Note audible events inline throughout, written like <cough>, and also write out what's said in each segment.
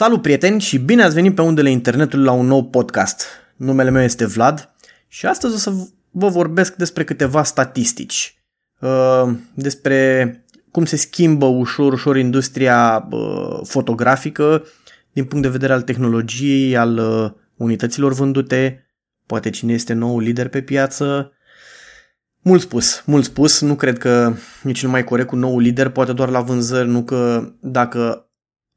Salut prieteni și bine ați venit pe undele internetului la un nou podcast. Numele meu este Vlad și astăzi o să vă vorbesc despre câteva statistici. Uh, despre cum se schimbă ușor, ușor industria uh, fotografică din punct de vedere al tehnologiei, al uh, unităților vândute, poate cine este nou lider pe piață. Mult spus, mult spus, nu cred că e cel mai corect cu nou lider, poate doar la vânzări, nu că dacă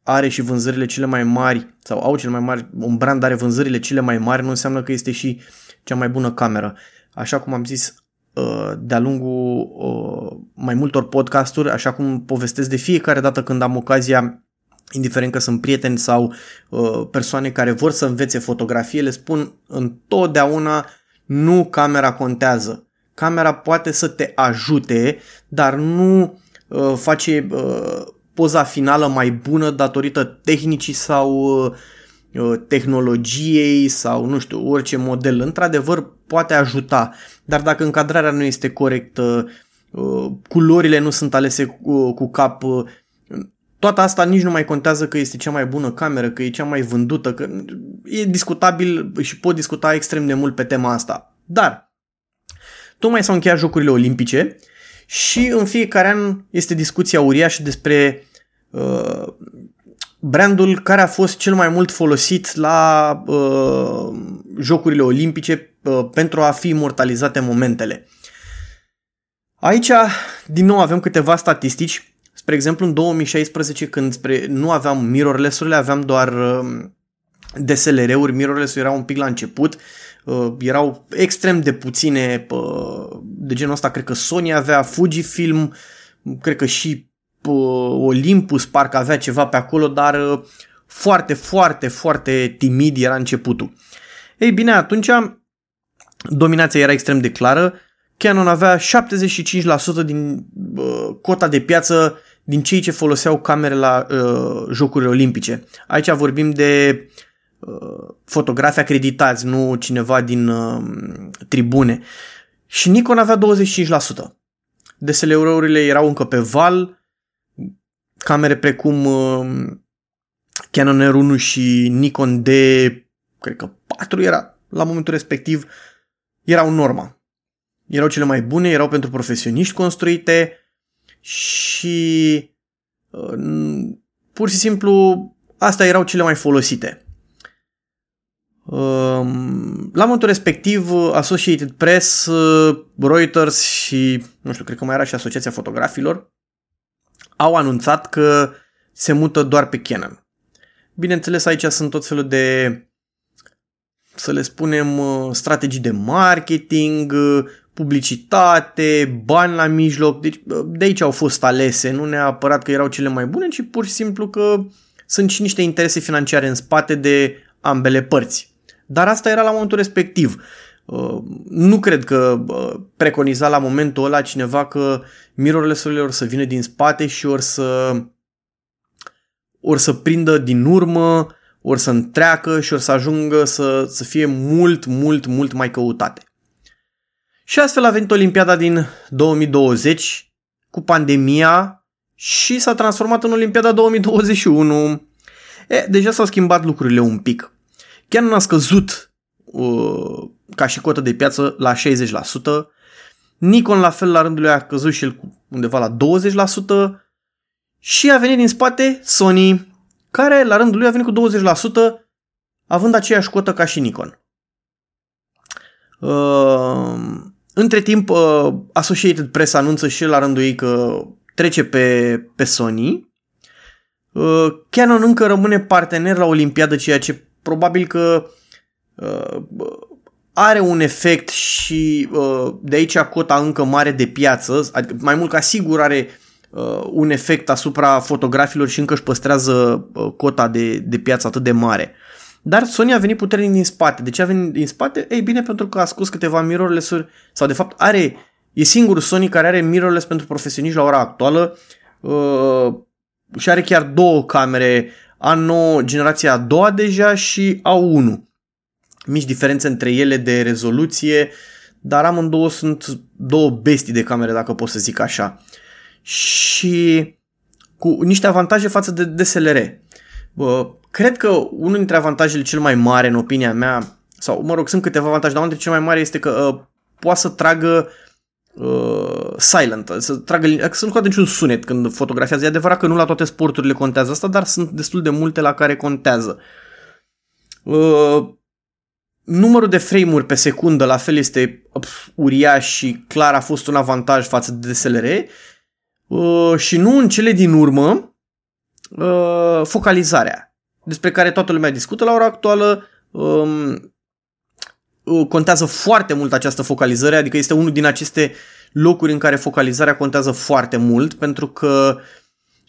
are și vânzările cele mai mari sau au cele mai mari, un brand are vânzările cele mai mari, nu înseamnă că este și cea mai bună cameră. Așa cum am zis uh, de-a lungul uh, mai multor podcasturi, așa cum povestesc de fiecare dată când am ocazia, indiferent că sunt prieteni sau uh, persoane care vor să învețe fotografie, le spun întotdeauna nu camera contează. Camera poate să te ajute, dar nu face poza finală mai bună datorită tehnicii sau uh, tehnologiei sau nu știu, orice model. Într-adevăr, poate ajuta, dar dacă încadrarea nu este corectă, uh, culorile nu sunt alese cu, cu cap, uh, toată asta nici nu mai contează că este cea mai bună cameră, că e cea mai vândută, că e discutabil și pot discuta extrem de mult pe tema asta. Dar, tocmai s-au încheiat Jocurile Olimpice și în fiecare an este discuția uriașă despre uh, brandul care a fost cel mai mult folosit la uh, Jocurile Olimpice uh, pentru a fi imortalizate momentele. Aici, din nou, avem câteva statistici. Spre exemplu, în 2016, când spre, nu aveam mirrorless-urile, aveam doar uh, DSLR-uri, mirrorless-ul era un pic la început, uh, erau extrem de puține uh, de genul ăsta, cred că Sony avea, Fujifilm, cred că și uh, Olympus parcă avea ceva pe acolo, dar uh, foarte, foarte, foarte timid era începutul. Ei bine, atunci dominația era extrem de clară, Canon avea 75% din uh, cota de piață din cei ce foloseau camere la uh, Jocurile Olimpice. Aici vorbim de uh, fotografi acreditați, nu cineva din uh, tribune. Și Nikon avea 25%. DSLR-urile erau încă pe val, camere precum uh, Canon R1 și Nikon D, cred că 4 era la momentul respectiv, erau norma. Erau cele mai bune, erau pentru profesioniști construite și uh, pur și simplu astea erau cele mai folosite. La momentul respectiv, Associated Press, Reuters și, nu știu, cred că mai era și Asociația Fotografilor, au anunțat că se mută doar pe Canon. Bineînțeles, aici sunt tot felul de, să le spunem, strategii de marketing, publicitate, bani la mijloc, deci de aici au fost alese, nu neapărat că erau cele mai bune, ci pur și simplu că sunt și niște interese financiare în spate de ambele părți. Dar asta era la momentul respectiv. Uh, nu cred că uh, preconiza la momentul ăla cineva că mirrorless-urile or să vină din spate și or să or să prindă din urmă, or să întreacă și or să ajungă să, să fie mult, mult, mult mai căutate. Și astfel a venit Olimpiada din 2020 cu pandemia și s-a transformat în Olimpiada 2021. E, deja s-au schimbat lucrurile un pic. Canon a scăzut uh, ca și cotă de piață la 60%, Nikon la fel la rândul lui a căzut și el undeva la 20% și a venit din spate Sony, care la rândul lui a venit cu 20%, având aceeași cotă ca și Nikon. Uh, între timp, uh, Associated Press anunță și la rândul ei că trece pe, pe Sony. Uh, Canon încă rămâne partener la Olimpiadă, ceea ce probabil că uh, are un efect și uh, de aici cota încă mare de piață, adică mai mult ca sigur are uh, un efect asupra fotografilor și încă își păstrează uh, cota de, de piață atât de mare. Dar Sony a venit puternic din spate. De ce a venit din spate? Ei bine, pentru că a scos câteva mirrorless-uri sau de fapt are, e singurul Sony care are mirrorless pentru profesioniști la ora actuală uh, și are chiar două camere A9 generația a doua deja și A1. Mici diferențe între ele de rezoluție, dar amândouă sunt două bestii de camere, dacă pot să zic așa. Și cu niște avantaje față de DSLR. Cred că unul dintre avantajele cel mai mare, în opinia mea, sau mă rog, sunt câteva avantaje, dar unul dintre cel mai mare este că uh, poate să tragă uh, silent, să tragă, să nu scoate niciun sunet când fotografiază. E adevărat că nu la toate sporturile contează asta, dar sunt destul de multe la care contează. Uh, numărul de frame-uri pe secundă la fel este pf, uriaș și clar a fost un avantaj față de DSLR. Uh, și nu în cele din urmă, uh, focalizarea, despre care toată lumea discută la ora actuală. Um, uh, contează foarte mult această focalizare, adică este unul din aceste locuri în care focalizarea contează foarte mult, pentru că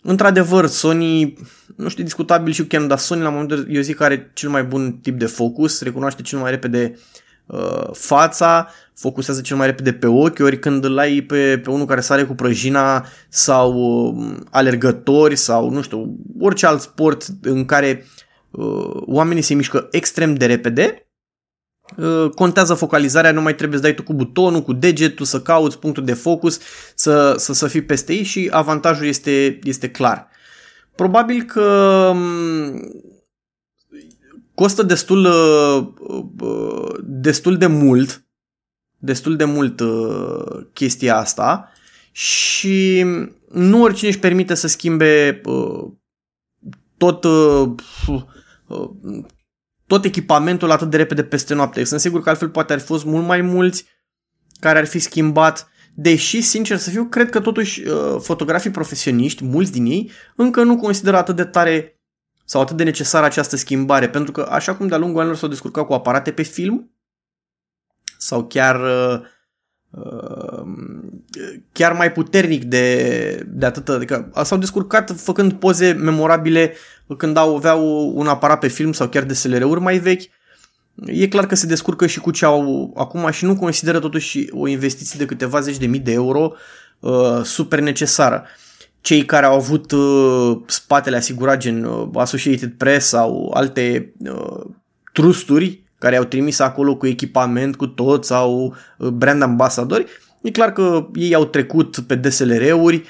Într-adevăr, Sony, nu știu, discutabil și Canon, dar Sony la momentul eu zic că are cel mai bun tip de focus, recunoaște cel mai repede uh, fața, focusează cel mai repede pe ochi, ori când îl ai pe, pe unul care sare cu prăjina sau uh, alergători sau nu știu, orice alt sport în care uh, oamenii se mișcă extrem de repede, uh, contează focalizarea, nu mai trebuie să dai tu cu butonul, cu degetul, să cauți punctul de focus, să, să, să fii peste ei și avantajul este, este clar. Probabil că um, costă destul, uh, uh, destul de mult destul de mult uh, chestia asta și nu oricine își permite să schimbe uh, tot uh, uh, tot echipamentul atât de repede peste noapte. Sunt sigur că altfel poate ar fi fost mult mai mulți care ar fi schimbat, deși, sincer să fiu, cred că totuși uh, fotografii profesioniști, mulți din ei, încă nu consideră atât de tare sau atât de necesară această schimbare, pentru că așa cum de-a lungul anilor s-au descurcat cu aparate pe film, sau chiar uh, uh, chiar mai puternic de, de atât. Adică s-au descurcat făcând poze memorabile când au, aveau un aparat pe film sau chiar DSLR-uri mai vechi. E clar că se descurcă și cu ce au acum și nu consideră totuși o investiție de câteva zeci de mii de euro uh, super necesară. Cei care au avut uh, spatele asigurat gen uh, Associated Press sau alte uh, trusturi care au trimis acolo cu echipament, cu tot sau uh, brand ambasadori, e clar că ei au trecut pe DSLR-uri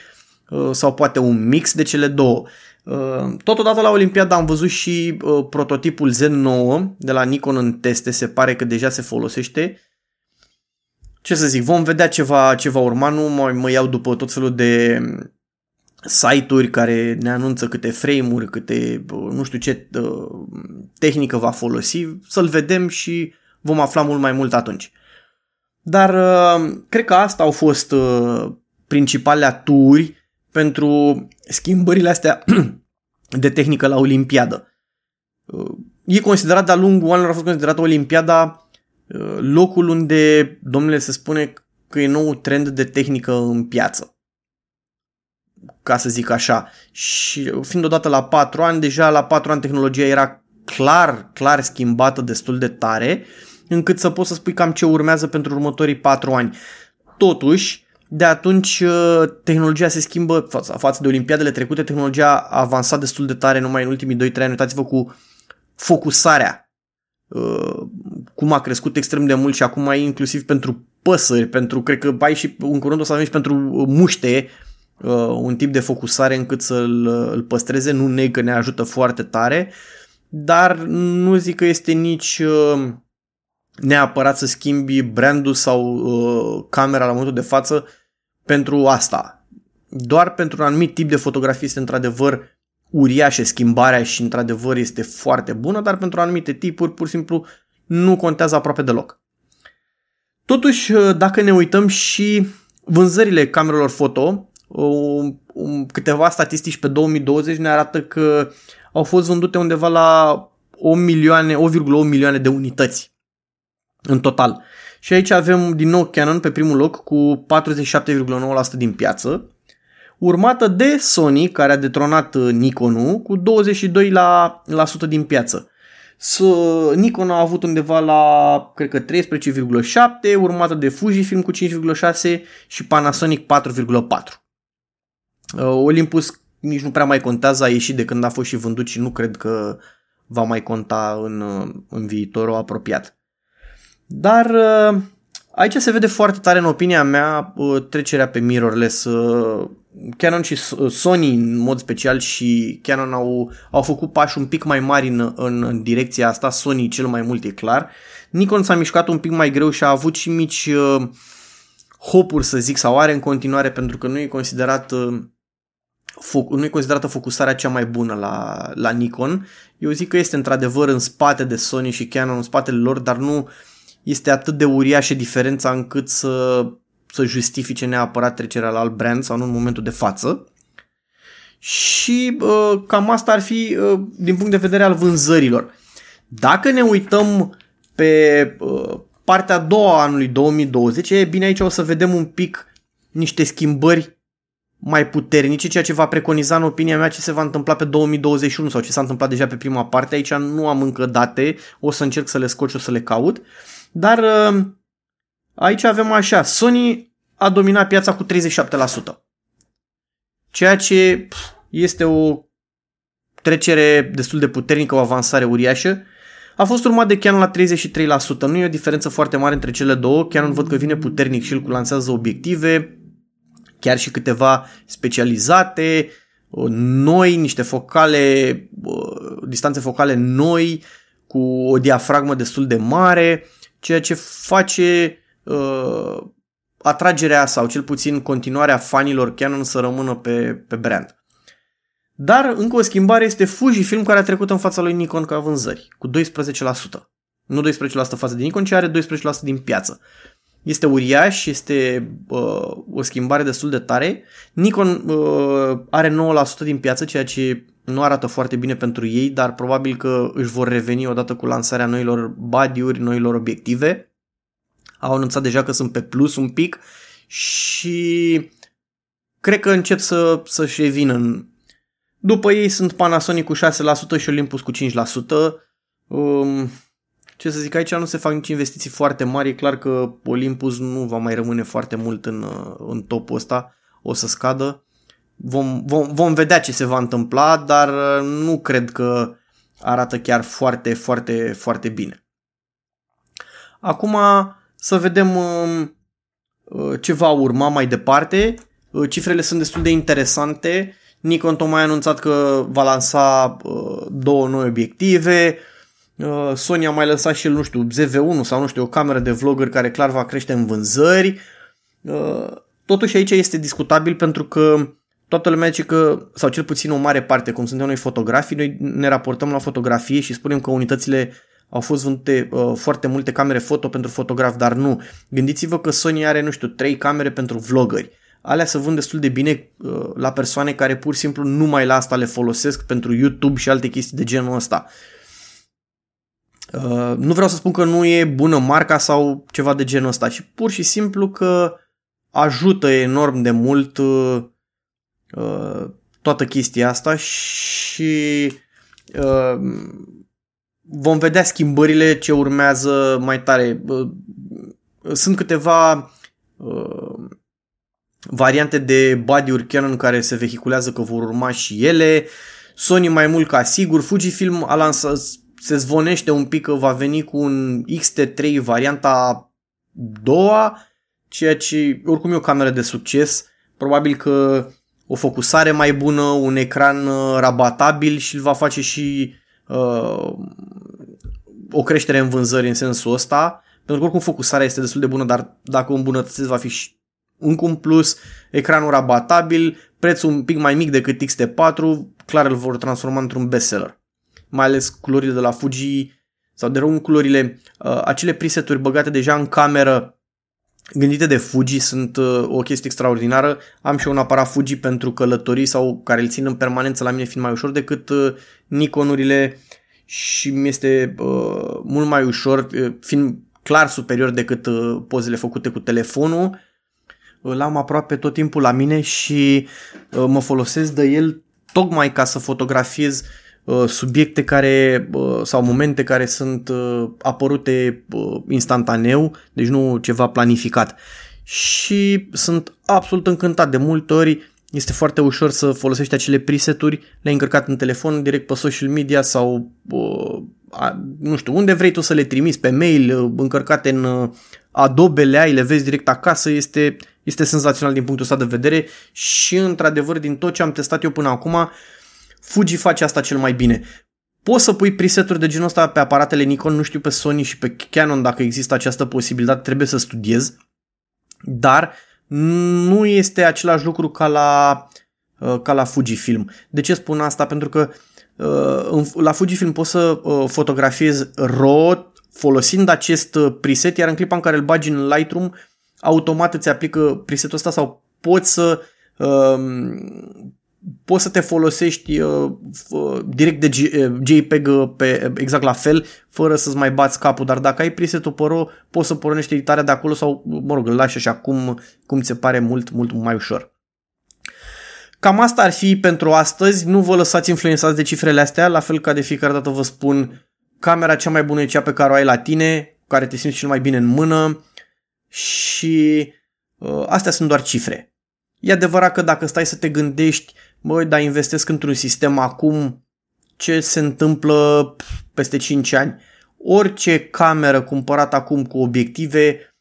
uh, sau poate un mix de cele două. Uh, totodată la Olimpiada am văzut și prototipul Z9 de la Nikon în teste, se pare că deja se folosește. Ce să zic, vom vedea ce va, ce va urma, nu mă, mă iau după tot felul de site-uri care ne anunță câte frame-uri, câte nu știu ce tehnică va folosi, să-l vedem și vom afla mult mai mult atunci. Dar cred că asta au fost principalele aturi pentru schimbările astea <clears throat> de tehnică la Olimpiadă. E considerat de-a lungul anilor, a fost considerat Olimpiada locul unde, domnule, se spune că e nou trend de tehnică în piață ca să zic așa. Și fiind odată la 4 ani, deja la 4 ani tehnologia era clar, clar schimbată destul de tare, încât să poți să spui cam ce urmează pentru următorii 4 ani. Totuși, de atunci uh, tehnologia se schimbă față, față de olimpiadele trecute, tehnologia a avansat destul de tare numai în ultimii 2-3 ani. Uitați-vă cu focusarea, uh, cum a crescut extrem de mult și acum ai inclusiv pentru păsări, pentru, cred că ai și în curând o să avem și pentru muște, uh, un tip de focusare încât să-l îl păstreze, nu neg că ne ajută foarte tare, dar nu zic că este nici uh, neapărat să schimbi brandul sau uh, camera la momentul de față pentru asta. Doar pentru un anumit tip de fotografie este într-adevăr uriașă schimbarea și într-adevăr este foarte bună, dar pentru anumite tipuri pur și simplu nu contează aproape deloc. Totuși, uh, dacă ne uităm și vânzările camerelor foto, um, um, câteva statistici pe 2020 ne arată că au fost vândute undeva la 1 milioane, 1,8 milioane de unități în total. Și aici avem din nou Canon pe primul loc cu 47,9% din piață, urmată de Sony, care a detronat uh, Nikon cu 22% din piață. So, Nikon a avut undeva la, cred că 13,7, urmată de Fujifilm cu 5,6 și Panasonic 4,4. Uh, Olympus nici nu prea mai contează, a ieșit de când a fost și vândut și nu cred că va mai conta în, uh, în viitorul apropiat. Dar uh, aici se vede foarte tare, în opinia mea, trecerea pe mirrorless. Canon și Sony în mod special și Canon au, au făcut pași un pic mai mari în, în, în direcția asta, Sony cel mai mult e clar. Nikon s-a mișcat un pic mai greu și a avut și mici uh, hopuri să zic sau are în continuare pentru că nu e considerat uh, nu e considerată focusarea cea mai bună la, la Nikon. Eu zic că este într-adevăr în spate de Sony și Canon, în spatele lor, dar nu este atât de uriașă diferența încât să, să justifice neapărat trecerea la alt brand sau nu în momentul de față. Și uh, cam asta ar fi uh, din punct de vedere al vânzărilor. Dacă ne uităm pe uh, partea a doua a anului 2020, e bine aici o să vedem un pic niște schimbări mai puternice, ceea ce va preconiza în opinia mea ce se va întâmpla pe 2021 sau ce s-a întâmplat deja pe prima parte. Aici nu am încă date, o să încerc să le scot și o să le caut. Dar uh, aici avem așa, Sony a dominat piața cu 37%. Ceea ce este o trecere destul de puternică, o avansare uriașă. A fost urmat de Canon la 33%. Nu e o diferență foarte mare între cele două. Canon văd că vine puternic și îl lansează obiective, chiar și câteva specializate, noi, niște focale, distanțe focale noi, cu o diafragmă destul de mare, ceea ce face uh, atragerea sau cel puțin continuarea fanilor Canon să rămână pe, pe brand. Dar încă o schimbare este Fujifilm care a trecut în fața lui Nikon ca vânzări, cu 12%. Nu 12% față de Nikon, ci are 12% din piață. Este uriaș, este uh, o schimbare destul de tare. Nikon uh, are 9% din piață, ceea ce nu arată foarte bine pentru ei, dar probabil că își vor reveni odată cu lansarea noilor body noilor obiective. Au anunțat deja că sunt pe plus un pic și cred că încep să, să-și revină. În... După ei sunt Panasonic cu 6% și Olympus cu 5%. Um, ce să zic, aici nu se fac nici investiții foarte mari, e clar că Olympus nu va mai rămâne foarte mult în, în topul ăsta, o să scadă. Vom, vom, vom vedea ce se va întâmpla, dar nu cred că arată chiar foarte, foarte, foarte bine. Acum să vedem um, uh, ce va urma mai departe. Uh, cifrele sunt destul de interesante. Nikon tocmai a anunțat că va lansa uh, două noi obiective, Uh, Sony a mai lăsat și el, nu știu, ZV1 sau nu știu, o cameră de vlogger care clar va crește în vânzări. Uh, totuși aici este discutabil pentru că toată lumea zice că, sau cel puțin o mare parte, cum suntem noi fotografii, noi ne raportăm la fotografie și spunem că unitățile au fost vândute uh, foarte multe camere foto pentru fotograf, dar nu. Gândiți-vă că Sony are, nu știu, 3 camere pentru vloggeri. Alea se vând destul de bine uh, la persoane care pur și simplu numai la asta le folosesc pentru YouTube și alte chestii de genul ăsta. Uh, Uh, nu vreau să spun că nu e bună marca sau ceva de genul ăsta, ci pur și simplu că ajută enorm de mult uh, uh, toată chestia asta și uh, vom vedea schimbările ce urmează mai tare. Uh, sunt câteva uh, variante de body-uri Canon care se vehiculează că vor urma și ele. Sony mai mult ca sigur, Fujifilm a lansat se zvonește un pic că va veni cu un XT3 varianta doua, ceea ce oricum e o cameră de succes. Probabil că o focusare mai bună, un ecran uh, rabatabil și îl va face și uh, o creștere în vânzări în sensul ăsta. Pentru că oricum focusarea este destul de bună, dar dacă o îmbunătățesc va fi și încă un plus, ecranul rabatabil, prețul un pic mai mic decât XT4, clar îl vor transforma într-un bestseller mai ales culorile de la Fuji sau de rău culorile, uh, acele preseturi băgate deja în cameră gândite de Fuji sunt uh, o chestie extraordinară. Am și un aparat Fuji pentru călătorii sau care îl țin în permanență la mine fiind mai ușor decât uh, Nikonurile și mi este uh, mult mai ușor, uh, fiind clar superior decât uh, pozele făcute cu telefonul. L-am aproape tot timpul la mine și uh, mă folosesc de el tocmai ca să fotografiez Uh, subiecte care uh, sau momente care sunt uh, apărute instantaneu, deci nu ceva planificat. Și sunt absolut încântat. De multe ori este foarte ușor să folosești acele preseturi, le-ai încărcat în telefon direct pe social media sau uh, nu știu, unde vrei tu să le trimiți, pe mail, încărcate în Adobe, le ai, le vezi direct acasă, este, este senzațional din punctul ăsta de vedere. Și într-adevăr din tot ce am testat eu până acum, Fuji face asta cel mai bine. Poți să pui preseturi de genul ăsta pe aparatele Nikon, nu știu pe Sony și pe Canon dacă există această posibilitate, trebuie să studiez, dar nu este același lucru ca la, uh, ca la Fujifilm. De ce spun asta? Pentru că uh, la Fujifilm poți să uh, fotografiezi RAW folosind acest preset, iar în clipa în care îl bagi în Lightroom, automat îți aplică presetul ăsta sau poți să poți să te folosești uh, direct de JPEG uh, pe, exact la fel, fără să-ți mai bați capul, dar dacă ai presetul pe RAW, poți să pornești editarea de acolo sau, mă rog, îl lași așa cum, cum ți se pare mult, mult mai ușor. Cam asta ar fi pentru astăzi, nu vă lăsați influențați de cifrele astea, la fel ca de fiecare dată vă spun, camera cea mai bună e cea pe care o ai la tine, care te simți cel mai bine în mână și uh, astea sunt doar cifre. E adevărat că dacă stai să te gândești băi, dar investesc într-un sistem acum, ce se întâmplă peste 5 ani? Orice cameră cumpărată acum cu obiective,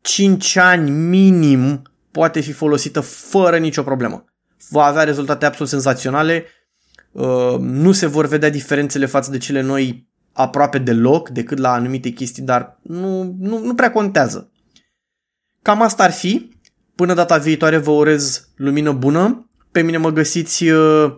5 ani minim poate fi folosită fără nicio problemă. Va avea rezultate absolut senzaționale, uh, nu se vor vedea diferențele față de cele noi aproape deloc, decât la anumite chestii, dar nu, nu, nu prea contează. Cam asta ar fi. Până data viitoare vă urez lumină bună pe mine mă găsiți uh,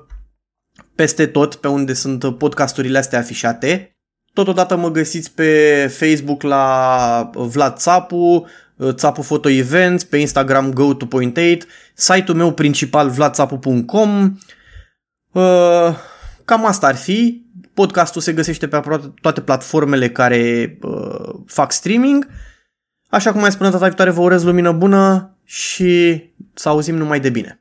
peste tot pe unde sunt podcasturile astea afișate. Totodată mă găsiți pe Facebook la Vlad Țapu, uh, Țapu Photo Events, pe Instagram go to point 8, site-ul meu principal vladțapu.com. Uh, cam asta ar fi. Podcastul se găsește pe aproape toate platformele care fac streaming. Așa cum mai spune data viitoare, vă urez lumină bună și să auzim numai de bine.